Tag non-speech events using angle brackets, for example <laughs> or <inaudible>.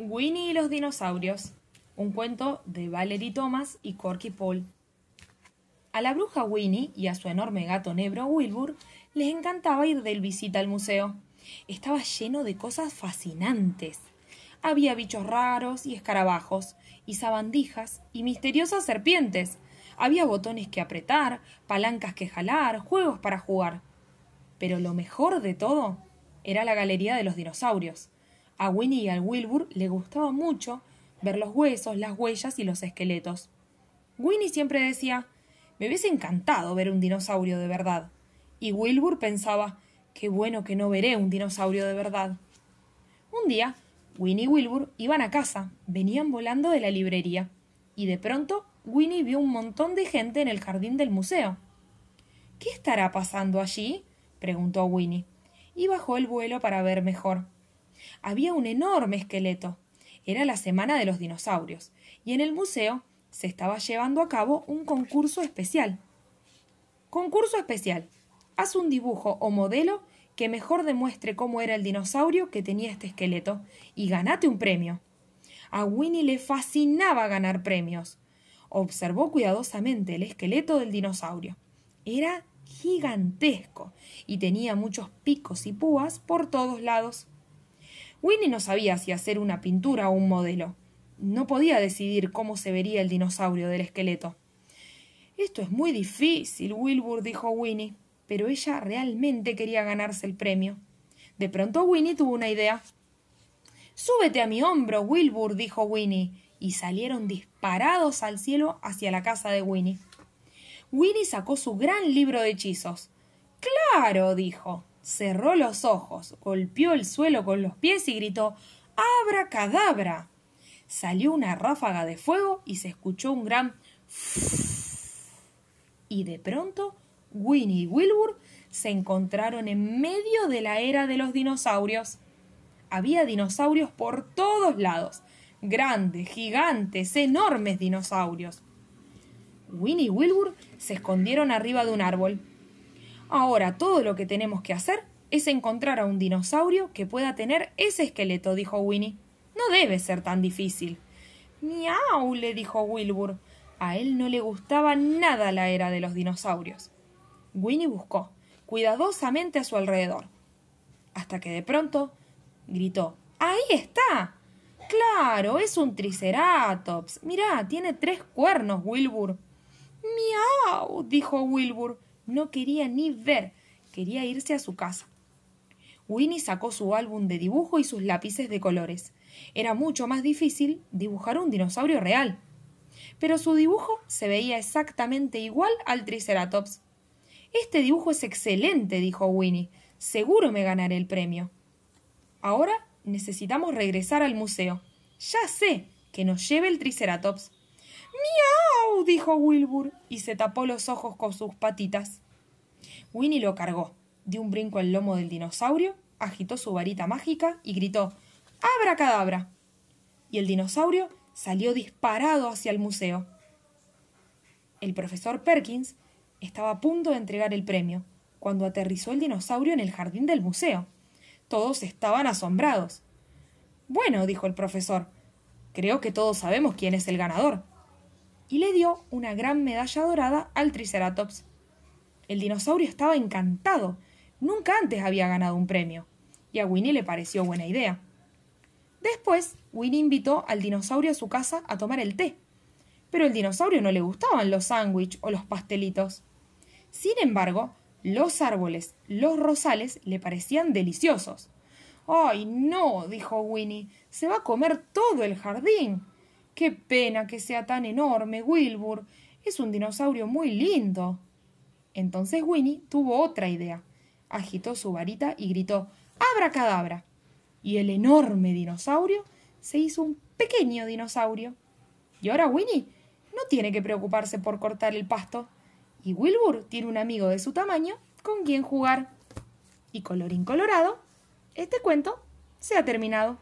Winnie y los dinosaurios. Un cuento de Valerie Thomas y Corky Paul. A la bruja Winnie y a su enorme gato negro Wilbur les encantaba ir del visita al museo. Estaba lleno de cosas fascinantes. Había bichos raros y escarabajos, y sabandijas y misteriosas serpientes. Había botones que apretar, palancas que jalar, juegos para jugar. Pero lo mejor de todo era la galería de los dinosaurios. A Winnie y al Wilbur le gustaba mucho ver los huesos, las huellas y los esqueletos. Winnie siempre decía me hubiese encantado ver un dinosaurio de verdad. Y Wilbur pensaba qué bueno que no veré un dinosaurio de verdad. Un día, Winnie y Wilbur iban a casa, venían volando de la librería, y de pronto Winnie vio un montón de gente en el jardín del museo. ¿Qué estará pasando allí? preguntó Winnie, y bajó el vuelo para ver mejor. Había un enorme esqueleto. Era la semana de los dinosaurios, y en el museo se estaba llevando a cabo un concurso especial. Concurso especial. Haz un dibujo o modelo que mejor demuestre cómo era el dinosaurio que tenía este esqueleto y ganate un premio. A Winnie le fascinaba ganar premios. Observó cuidadosamente el esqueleto del dinosaurio. Era gigantesco y tenía muchos picos y púas por todos lados. Winnie no sabía si hacer una pintura o un modelo. No podía decidir cómo se vería el dinosaurio del esqueleto. Esto es muy difícil, Wilbur, dijo Winnie, pero ella realmente quería ganarse el premio. De pronto Winnie tuvo una idea. Súbete a mi hombro, Wilbur, dijo Winnie, y salieron disparados al cielo hacia la casa de Winnie. Winnie sacó su gran libro de hechizos. Claro, dijo. Cerró los ojos, golpeó el suelo con los pies y gritó Abra cadabra. Salió una ráfaga de fuego y se escuchó un gran <laughs> y de pronto Winnie y Wilbur se encontraron en medio de la era de los dinosaurios. Había dinosaurios por todos lados, grandes, gigantes, enormes dinosaurios. Winnie y Wilbur se escondieron arriba de un árbol. Ahora todo lo que tenemos que hacer es encontrar a un dinosaurio que pueda tener ese esqueleto, dijo Winnie. No debe ser tan difícil. Miau, le dijo Wilbur. A él no le gustaba nada la era de los dinosaurios. Winnie buscó cuidadosamente a su alrededor, hasta que de pronto gritó ¡Ahí está! Claro, es un triceratops. Mirá, tiene tres cuernos, Wilbur. Miau, dijo Wilbur. No quería ni ver, quería irse a su casa. Winnie sacó su álbum de dibujo y sus lápices de colores. Era mucho más difícil dibujar un dinosaurio real. Pero su dibujo se veía exactamente igual al Triceratops. Este dibujo es excelente, dijo Winnie. Seguro me ganaré el premio. Ahora necesitamos regresar al museo. Ya sé que nos lleve el Triceratops. Dijo Wilbur y se tapó los ojos con sus patitas. Winnie lo cargó, dio un brinco al lomo del dinosaurio, agitó su varita mágica y gritó ¡Abra cadabra! Y el dinosaurio salió disparado hacia el museo. El profesor Perkins estaba a punto de entregar el premio cuando aterrizó el dinosaurio en el jardín del museo. Todos estaban asombrados. Bueno, dijo el profesor, creo que todos sabemos quién es el ganador. Y le dio una gran medalla dorada al Triceratops. El dinosaurio estaba encantado. Nunca antes había ganado un premio. Y a Winnie le pareció buena idea. Después, Winnie invitó al dinosaurio a su casa a tomar el té. Pero al dinosaurio no le gustaban los sándwiches o los pastelitos. Sin embargo, los árboles, los rosales, le parecían deliciosos. ¡Ay, no! dijo Winnie. Se va a comer todo el jardín. Qué pena que sea tan enorme, Wilbur. Es un dinosaurio muy lindo. Entonces Winnie tuvo otra idea. Agitó su varita y gritó ¡Abra cadabra! y el enorme dinosaurio se hizo un pequeño dinosaurio. Y ahora Winnie no tiene que preocuparse por cortar el pasto. Y Wilbur tiene un amigo de su tamaño con quien jugar. Y colorín colorado, este cuento se ha terminado.